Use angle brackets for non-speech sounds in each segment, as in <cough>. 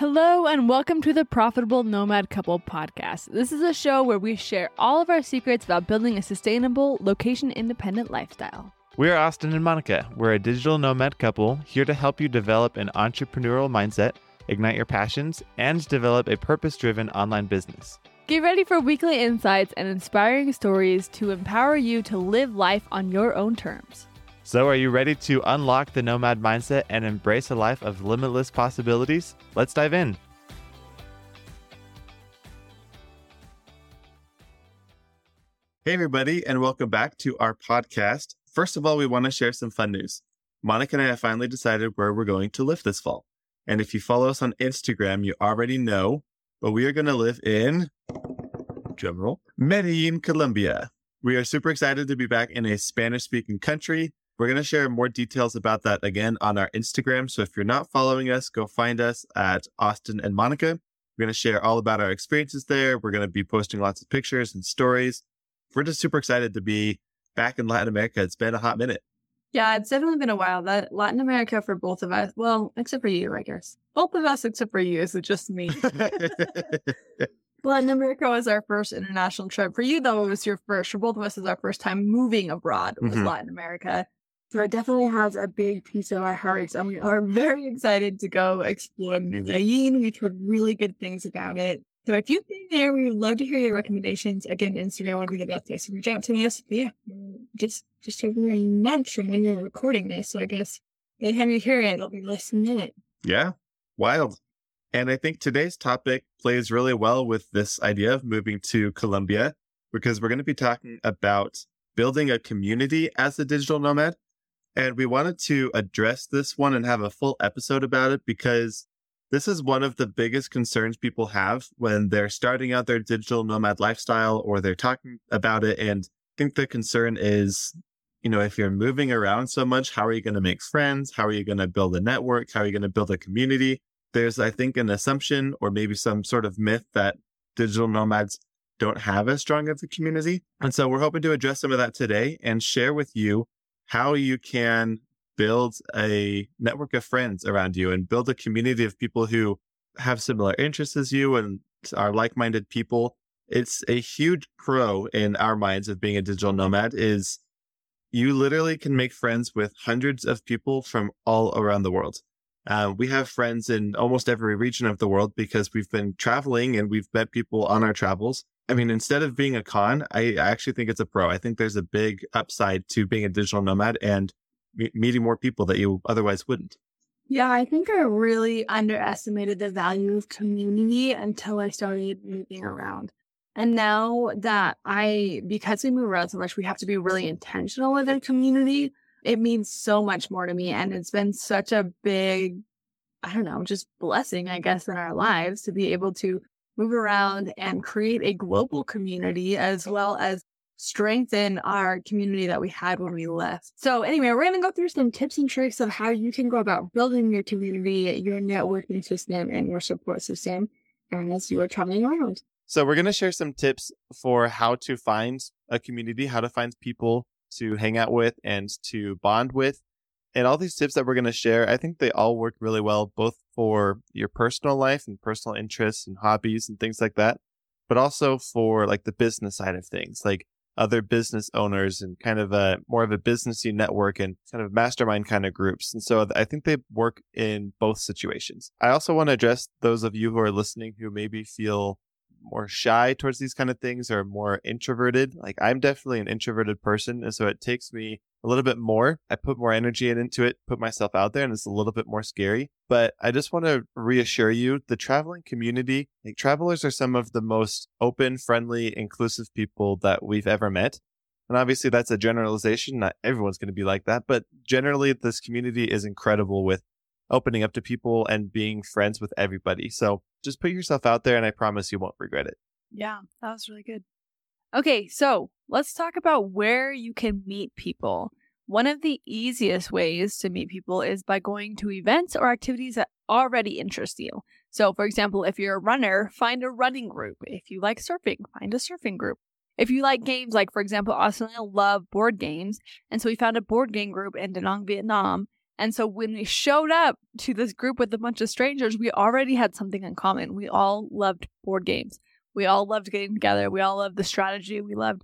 Hello, and welcome to the Profitable Nomad Couple podcast. This is a show where we share all of our secrets about building a sustainable, location independent lifestyle. We're Austin and Monica. We're a digital nomad couple here to help you develop an entrepreneurial mindset, ignite your passions, and develop a purpose driven online business. Get ready for weekly insights and inspiring stories to empower you to live life on your own terms. So, are you ready to unlock the nomad mindset and embrace a life of limitless possibilities? Let's dive in. Hey, everybody, and welcome back to our podcast. First of all, we want to share some fun news. Monica and I have finally decided where we're going to live this fall. And if you follow us on Instagram, you already know, but we are going to live in, drumroll, Medellin, Colombia. We are super excited to be back in a Spanish speaking country we're going to share more details about that again on our Instagram. So if you're not following us, go find us at Austin and Monica. We're going to share all about our experiences there. We're going to be posting lots of pictures and stories. We're just super excited to be back in Latin America. It's been a hot minute. Yeah, it's definitely been a while. That Latin America for both of us. Well, except for you, I guess. Both of us, except for you, is it just me? <laughs> Latin America was our first international trip. For you, though, it was your first. For both of us, is our first time moving abroad. Was mm-hmm. Latin America. So it definitely has a big piece of our hearts, and we are very excited to go explore Medellin. We've heard really good things about it. So if you've been there, we would love to hear your recommendations. Again, Instagram would be the best place to reach out to us. But yeah, just just taking a month from when you're recording this. So I guess by the time you hear it, it'll be less than a minute. Yeah, wild. And I think today's topic plays really well with this idea of moving to Colombia because we're going to be talking about building a community as a digital nomad and we wanted to address this one and have a full episode about it because this is one of the biggest concerns people have when they're starting out their digital nomad lifestyle or they're talking about it. And I think the concern is, you know, if you're moving around so much, how are you going to make friends? How are you going to build a network? How are you going to build a community? There's, I think, an assumption or maybe some sort of myth that digital nomads don't have as strong of a community. And so we're hoping to address some of that today and share with you how you can build a network of friends around you and build a community of people who have similar interests as you and are like-minded people. It's a huge pro in our minds of being a digital nomad is you literally can make friends with hundreds of people from all around the world. Uh, we have friends in almost every region of the world because we've been traveling and we've met people on our travels. I mean, instead of being a con, I actually think it's a pro. I think there's a big upside to being a digital nomad and me- meeting more people that you otherwise wouldn't. Yeah, I think I really underestimated the value of community until I started moving around. And now that I, because we move around so much, we have to be really intentional with our community. It means so much more to me. And it's been such a big, I don't know, just blessing, I guess, in our lives to be able to move around and create a global community as well as strengthen our community that we had when we left. So anyway, we're going to go through some tips and tricks of how you can go about building your community, your networking system, and your support system as you are traveling around. So we're going to share some tips for how to find a community, how to find people to hang out with and to bond with. And all these tips that we're going to share, I think they all work really well, both for your personal life and personal interests and hobbies and things like that, but also for like the business side of things, like other business owners and kind of a more of a businessy network and kind of mastermind kind of groups. And so I think they work in both situations. I also want to address those of you who are listening who maybe feel more shy towards these kind of things or more introverted. Like I'm definitely an introverted person. And so it takes me a little bit more. I put more energy into it, put myself out there, and it's a little bit more scary. But I just want to reassure you the traveling community, like travelers are some of the most open, friendly, inclusive people that we've ever met. And obviously that's a generalization. Not everyone's going to be like that, but generally this community is incredible with opening up to people and being friends with everybody. So just put yourself out there and I promise you won't regret it. Yeah, that was really good. Okay, so let's talk about where you can meet people. One of the easiest ways to meet people is by going to events or activities that already interest you. So, for example, if you're a runner, find a running group. If you like surfing, find a surfing group. If you like games, like for example, Austin and I love board games. And so we found a board game group in Da Nang, Vietnam. And so when we showed up to this group with a bunch of strangers, we already had something in common. We all loved board games. We all loved getting together. We all loved the strategy. We loved,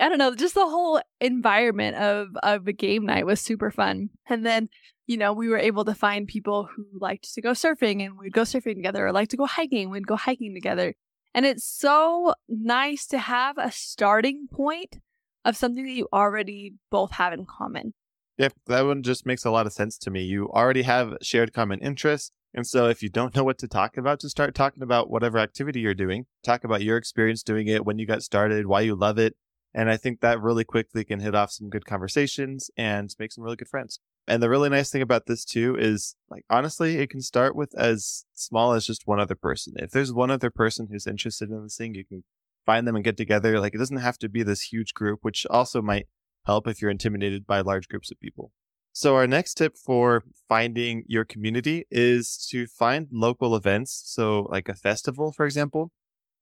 I don't know, just the whole environment of, of a game night was super fun. And then, you know, we were able to find people who liked to go surfing and we'd go surfing together or like to go hiking. We'd go hiking together. And it's so nice to have a starting point of something that you already both have in common. Yeah, that one just makes a lot of sense to me. You already have shared common interests. And so if you don't <laughs> know what to talk about, just start talking about whatever activity you're doing. Talk about your experience doing it, when you got started, why you love it. And I think that really quickly can hit off some good conversations and make some really good friends. And the really nice thing about this too is like honestly, it can start with as small as just one other person. If there's one other person who's interested in this thing, you can find them and get together. Like it doesn't have to be this huge group, which also might help if you're intimidated by large groups of people. So our next tip for finding your community is to find local events. So like a festival, for example.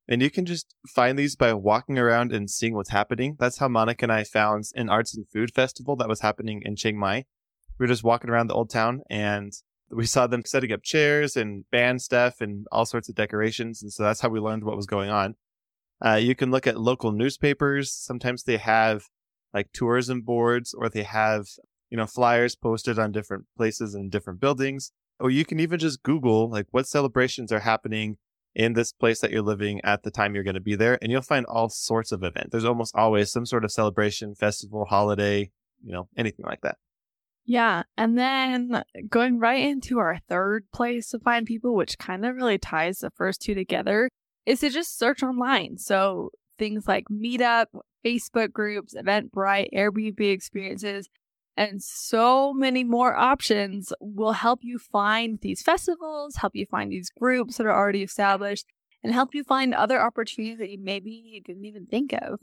And you can just find these by walking around and seeing what's happening. That's how Monica and I found an arts and food festival that was happening in Chiang Mai. We were just walking around the old town and we saw them setting up chairs and band stuff and all sorts of decorations. And so that's how we learned what was going on. Uh, you can look at local newspapers. Sometimes they have like tourism boards or they have, you know, flyers posted on different places and different buildings. Or you can even just Google like what celebrations are happening in this place that you're living at the time you're going to be there. And you'll find all sorts of events. There's almost always some sort of celebration, festival, holiday, you know, anything like that. Yeah. And then going right into our third place to find people, which kind of really ties the first two together, is to just search online. So things like Meetup, Facebook groups, Eventbrite, Airbnb experiences, and so many more options will help you find these festivals, help you find these groups that are already established, and help you find other opportunities that you maybe didn't even think of.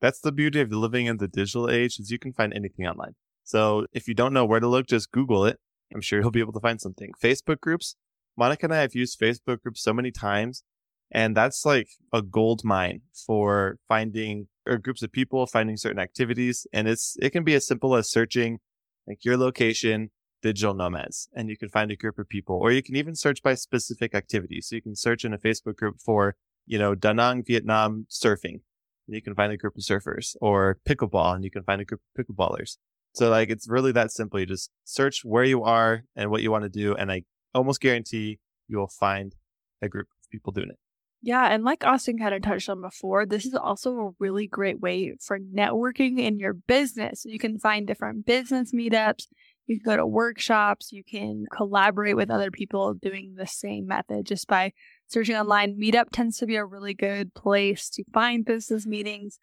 That's the beauty of living in the digital age is you can find anything online. So if you don't know where to look, just Google it. I'm sure you'll be able to find something. Facebook groups. Monica and I have used Facebook groups so many times and that's like a gold mine for finding or groups of people finding certain activities. And it's, it can be as simple as searching like your location, digital nomads, and you can find a group of people, or you can even search by specific activities. So you can search in a Facebook group for, you know, Da Nang, Vietnam surfing. And you can find a group of surfers or pickleball and you can find a group of pickleballers. So like it's really that simple. You just search where you are and what you want to do. And I almost guarantee you will find a group of people doing it. Yeah, and like Austin kind of touched on before, this is also a really great way for networking in your business. You can find different business meetups, you can go to workshops, you can collaborate with other people doing the same method just by searching online. Meetup tends to be a really good place to find business meetings,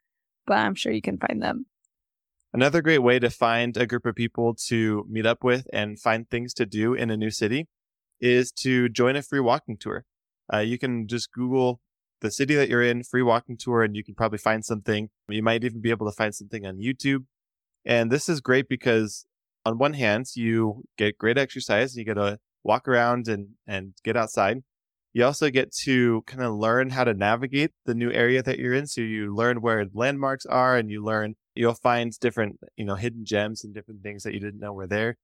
but I'm sure you can find them. Another great way to find a group of people to meet up with and find things to do in a new city is to join a free walking tour. Uh, you can just Google the city that you're in, free walking tour, and you can probably find something. You might even be able to find something on YouTube. And this is great because on one hand, you get great exercise. You get to walk around and, and get outside. You also get to kind of learn how to navigate the new area that you're in. So you learn where landmarks are and you learn, you'll find different, you know, hidden gems and different things that you didn't know were there.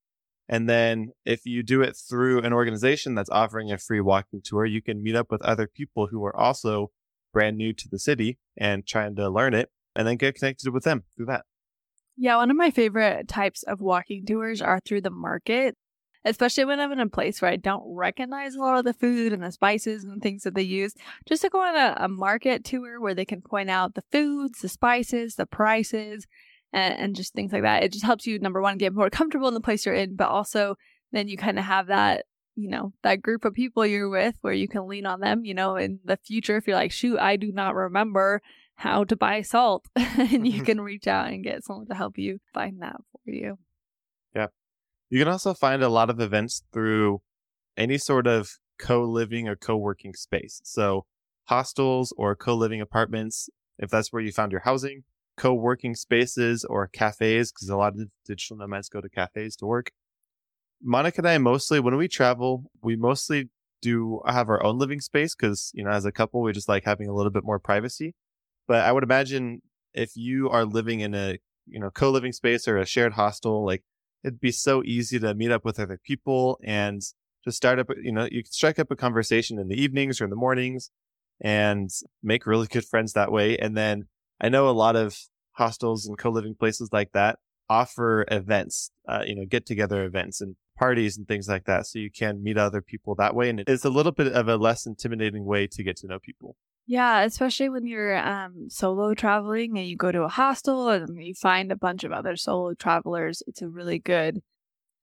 And then if you do it through an organization that's offering a free walking tour, you can meet up with other people who are also brand new to the city and trying to learn it and then get connected with them through that. Yeah, one of my favorite types of walking tours are through the market, especially when I'm in a place where I don't recognize a lot of the food and the spices and things that they use. Just to go on a, a market tour where they can point out the foods, the spices, the prices, and, and just things like that. It just helps you, number one, get more comfortable in the place you're in, but also then you kind of have that you know that group of people you're with where you can lean on them you know in the future if you're like shoot i do not remember how to buy salt. <laughs> And you mm-hmm. can reach out and get someone to help you find that for you. Yeah. You can also find a lot of events through any sort of co-living or co-working space. So hostels or co-living apartments if that's where you found your housing co-working spaces or cafes because a lot of digital nomads go to cafes to work. Monica and I mostly, when we travel, we mostly do have our own living space because, you know, as a couple, we just like having a little bit more privacy. But I would imagine if you are living in a, you know, co-living space or a shared hostel, like it'd be so easy to meet up with other people and just start up, you know, you can strike up a conversation in the evenings or in the mornings and make really good friends that way. And then I know a lot of hostels and co-living places like that offer events, uh, you know, get together events and parties and things like that. So you can meet other people that way. And it's a little bit of a less intimidating way to get to know people. Yeah, especially when you're um, solo traveling and you go to a hostel and you find a bunch of other solo travelers. It's a really good,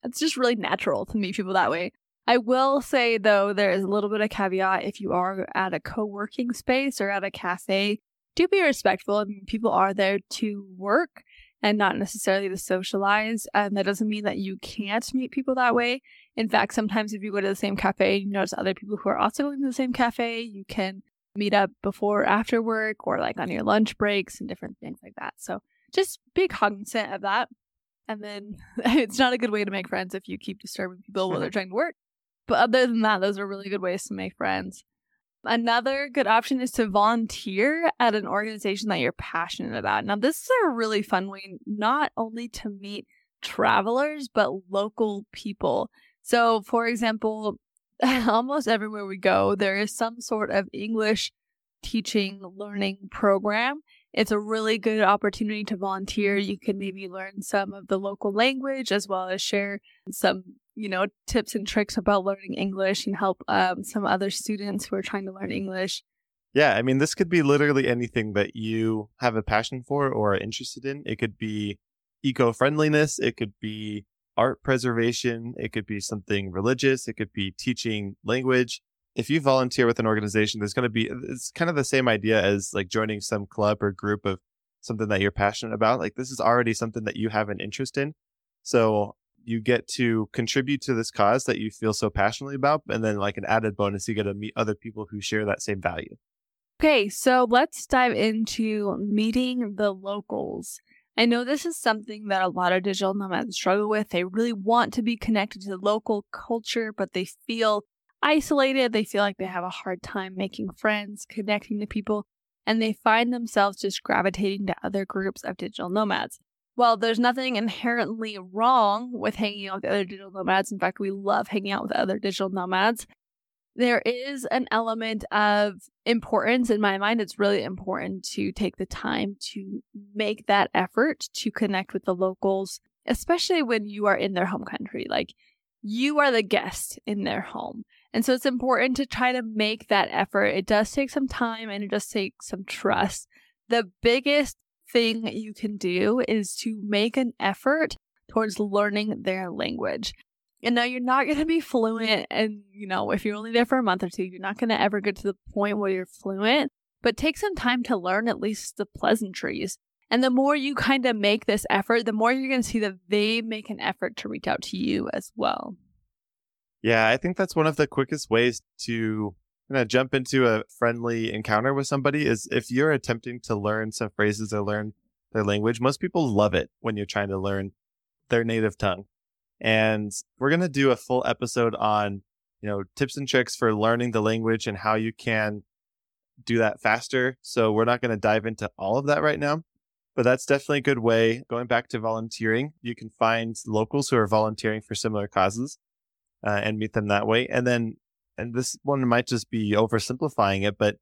it's just really natural to meet people that way. I will say though, there is a little bit of caveat if you are at a co working space or at a cafe, do be respectful. I mean, people are there to work and not necessarily to socialize. And that doesn't mean that you can't meet people that way. In fact, sometimes if you go to the same cafe, you notice other people who are also going to the same cafe, you can meet up before after work or like on your lunch breaks and different things like that. So just be cognizant of that. And then <laughs> it's not a good way to make friends if you keep disturbing people while they're <laughs> trying to work. But other than that, those are really good ways to make friends. Another good option is to volunteer at an organization that you're passionate about. Now, this is a really fun way not only to meet travelers, but local people. So, for example, <laughs> almost everywhere we go, there is some sort of English teaching learning program. It's a really good opportunity to volunteer. You can maybe learn some of the local language as well as share some you know, tips and tricks about learning English and help um, some other students who are trying to learn English. Yeah, I mean, this could be literally anything that you have a passion for or are interested in. It could be eco friendliness, it could be art preservation, it could be something religious, it could be teaching language. If you volunteer with an organization, there's going to be, it's kind of the same idea as like joining some club or group of something that you're passionate about. Like, this is already something that you have an interest in. So you get to contribute to this cause that you feel so passionately about. And then, like an added bonus, you get to meet other people who share that same value. Okay, so let's dive into meeting the locals. I know this is something that a lot of digital nomads struggle with. They really want to be connected to the local culture, but they feel isolated. They feel like they have a hard time making friends, connecting to people, and they find themselves just gravitating to other groups of digital nomads well, there's nothing inherently wrong with hanging out with other digital nomads. In fact, we love hanging out with other digital nomads. There is an element of importance in my mind. It's really important to take the time to make that effort to connect with the locals, especially when you are in their home country. Like you are the guest in their home. And so it's important to try to make that effort. It does take some time and it does take some trust. The biggest thing you can do is to make an effort towards learning their language. And now you're not going to be fluent. And, you know, if you're only there for a month or two, you're not going to ever get to the point where you're fluent. But take some time to learn at least the pleasantries. And the more you kind of make this effort, the more you're going to see that they make an effort to reach out to you as well. Yeah, I think that's one of the quickest ways to going to jump into a friendly encounter with somebody is if you're attempting to learn some phrases or learn their language, most people love it when you're trying to learn their native tongue. And we're going to do a full episode on, you know, tips and tricks for learning the language and how you can do that faster. So we're not going to dive into all of that right now, but that's definitely a good way. Going back to volunteering, you can find locals who are volunteering for similar causes uh, and meet them that way. And then and this one might just be oversimplifying it, but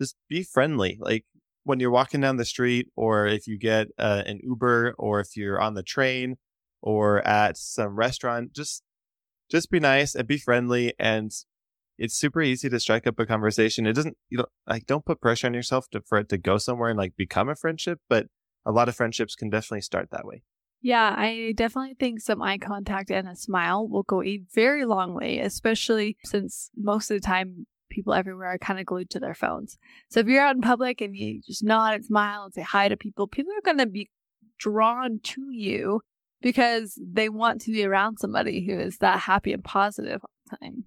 just be friendly. Like when you're walking down the street, or if you get uh, an Uber, or if you're on the train, or at some restaurant, just just be nice and be friendly. And it's super easy to strike up a conversation. It doesn't, you know, like don't put pressure on yourself to, for it to go somewhere and like become a friendship, but a lot of friendships can definitely start that way. Yeah, I definitely think some eye contact and a smile will go a very long way, especially since most of the time people everywhere are kind of glued to their phones. So if you're out in public and you just nod and smile and say hi to people, people are going to be drawn to you because they want to be around somebody who is that happy and positive all the time.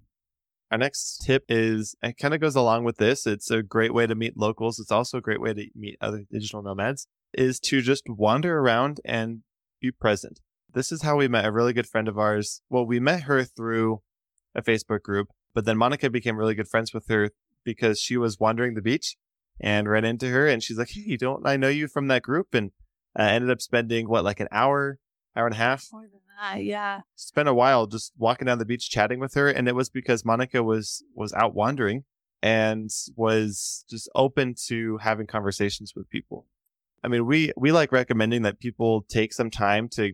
Our next tip is it kind of goes along with this. It's a great way to meet locals. It's also a great way to meet other digital nomads is to just wander around and be present. This is how we met a really good friend of ours. Well, we met her through a Facebook group, but then Monica became really good friends with her because she was wandering the beach and ran into her and she's like, Hey, don't I know you from that group? And uh, ended up spending what, like an hour hour and a half. More than that, yeah. Spent a while just walking down the beach chatting with her, and it was because Monica was was out wandering and was just open to having conversations with people. I mean, we we like recommending that people take some time to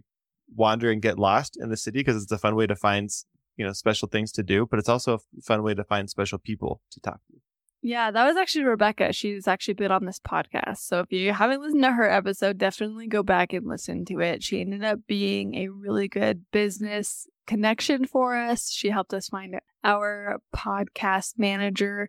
wander and get lost in the city because it's a fun way to find you know special things to do, but it's also a fun way to find special people to talk to. Yeah, that was actually Rebecca. She's actually been on this podcast. So if you haven't listened to her episode, definitely go back and listen to it. She ended up being a really good business connection for us. She helped us find our podcast manager.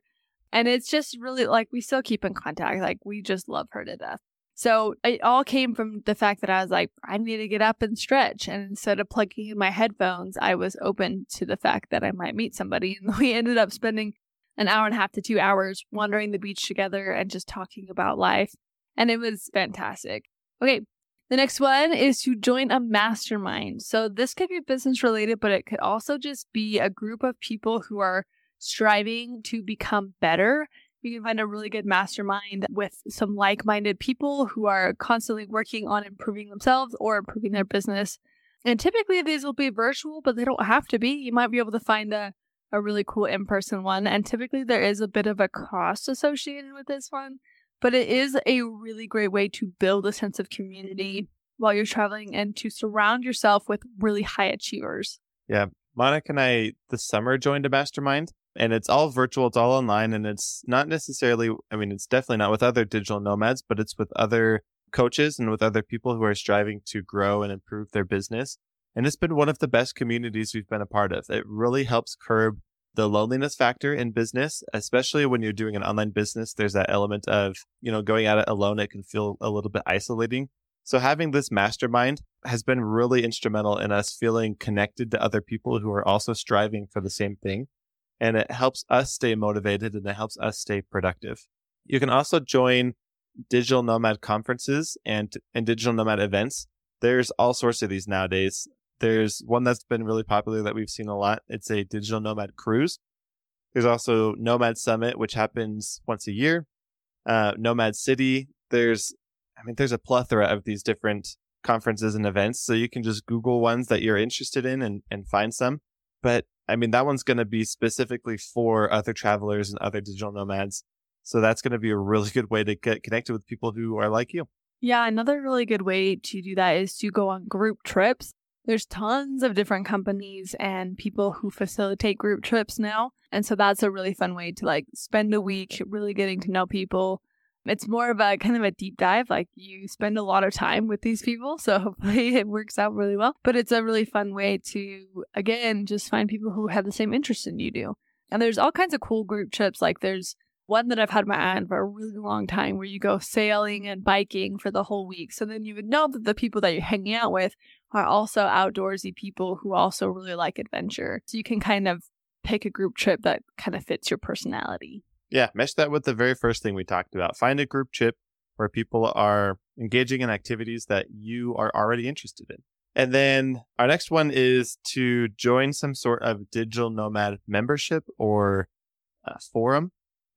And it's just really like we still keep in contact. Like we just love her to death. So it all came from the fact that I was like, I need to get up and stretch. And instead of plugging in my headphones, I was open to the fact that I might meet somebody. <laughs> And we ended up spending an hour and a half to two hours wandering the beach together and just talking about life. And it was fantastic. Okay. The next one is to join a mastermind. So this could be business related, but it could also just be a group of people who are striving to become better. You can find a really good mastermind with some like minded people who are constantly working on improving themselves or improving their business. And typically these will be virtual, but they don't have to be. You might be able to find a a really cool in person one. And typically there is a bit of a cost associated with this one, but it is a really great way to build a sense of community while you're traveling and to surround yourself with really high achievers. Yeah. Monica and I this summer joined a mastermind and it's all virtual, it's all online, and it's not necessarily, I mean, it's definitely not with other digital nomads, but it's with other coaches and with other people who are striving to grow and improve their business. And it's been one of the best communities we've been a part of. It really helps curb the loneliness factor in business, especially when you're doing an online business. There's that element of, you know, going at it alone. It can feel a little bit isolating. So having this mastermind has been really instrumental in us feeling connected to other people who are also striving for the same thing. And it helps us stay motivated and it helps us stay productive. You can also join digital nomad conferences and, and digital nomad events. There's all sorts of these nowadays. There's one that's been really popular that we've seen a lot. It's a digital nomad cruise. There's also Nomad Summit, which happens once a year. Uh, nomad City. There's, I mean, there's a plethora of these different conferences and events. So you can just Google ones that you're interested in and, and find some. But I mean, that one's going to be specifically for other travelers and other digital nomads. So that's going to be a really <laughs> good way to get connected with people who are like you. Yeah, another really good way to do that is to go on group trips. There's tons of different companies and people who facilitate group trips now. And so that's a really fun way to like spend a week really getting to know people. It's more of a kind of a deep dive. Like you spend a lot of time with these people. So <laughs> hopefully it works out really well. But it's a really fun way to, again, just find people who have the same interest in you do. And there's all kinds of cool group trips. Like there's one that I've had my eye on for a really long time where you go sailing and biking for the whole week. So then you would know that the people that you're hanging out with are also outdoorsy people who also really like adventure. So you can kind of pick a group trip that kind of fits your personality. Yeah, mesh that with the very first thing we talked about. Find a group trip where people are engaging in activities that you are already interested in. And then our next one is to join some sort of digital nomad membership or uh, forum.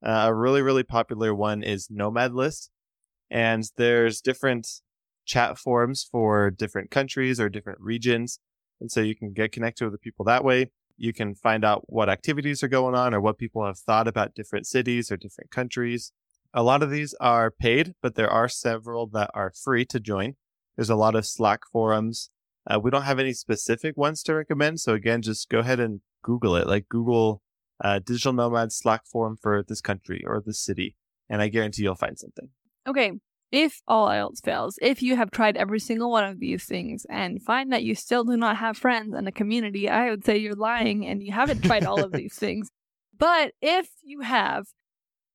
Uh, a really, really popular one is Nomad List. And there's different chat forums for different countries or different regions. And so you can get connected with the people that way. You can find out what activities are going on or what people have thought about different cities or different countries. A lot of these are paid, but there are several that are free to join. There's a lot of Slack forums. Uh, we don't have any specific ones to recommend. So again, just go ahead and Google it. Like Google uh, digital nomad Slack forum for this country or this city. And I guarantee you'll find something. Okay. If all else fails, if you have tried every single one of these things and find that you still do not have friends and a community, I would say you're lying and you haven't tried all of these <laughs> things. But if you have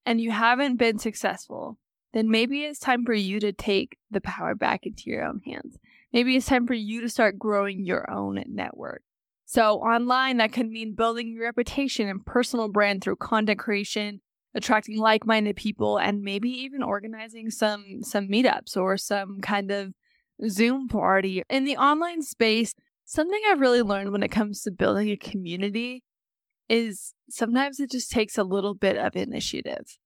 and you haven't been successful, then maybe it's time for you to take the power back into your own hands. Maybe it's time for you to start growing your own network. So, online, that could mean building your reputation and personal brand through content creation, attracting like-minded people and maybe even organizing some some meetups or some kind of Zoom party. In the online space, something I've really learned when it comes to building a community is sometimes it just takes a little bit of initiative.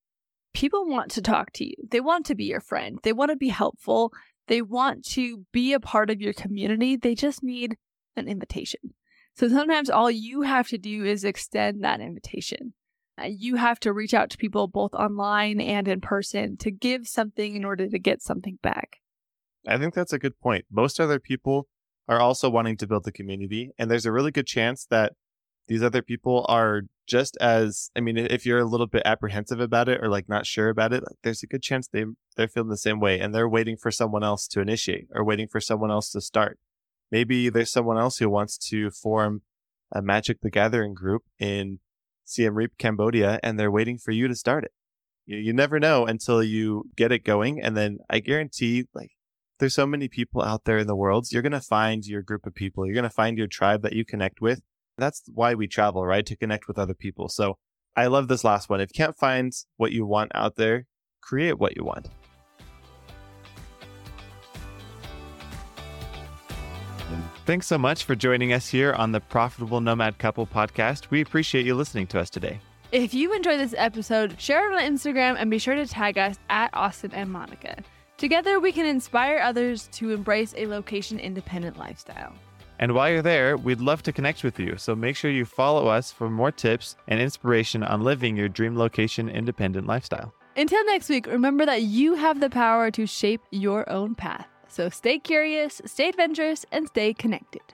People want to talk to you. They want to be your friend. They want to be helpful. They want to be a part of your community. They just need an invitation. So sometimes all you have to do is extend that invitation. Uh, you have to reach out to people both online and in person to give something in order to get something back. I think that's a good point. Most other people are also wanting to build the community, and there's a really good chance that these other people are just as I mean, if you're a little bit apprehensive about it or like not sure about it, like there's a good chance they they're feeling the same way and they're waiting for someone else to initiate or waiting for someone else to start. Maybe there's someone else who wants to form a Magic the Gathering group in Siem Reap, Cambodia, and they're waiting for you to start it. You, you never know until you get it going. And then I guarantee, like, there's so many people out there in the world. You're going to find your group of people. You're going to find your tribe that you connect with. That's why we travel, right? To connect with other people. So I love this last one. If you can't find what you want out there, create what you want. Thanks so much for joining us here on the Profitable Nomad Couple podcast. We appreciate you listening to us today. If you enjoyed this episode, share it on Instagram and be sure to tag us at Austin and Monica. Together, we can inspire others to embrace a location independent lifestyle. And while you're there, we'd love to connect with you. So make sure you follow us for more tips and inspiration on living your dream location independent lifestyle. Until next week, remember that you have the power to shape your own path. So stay curious, stay adventurous, and stay connected.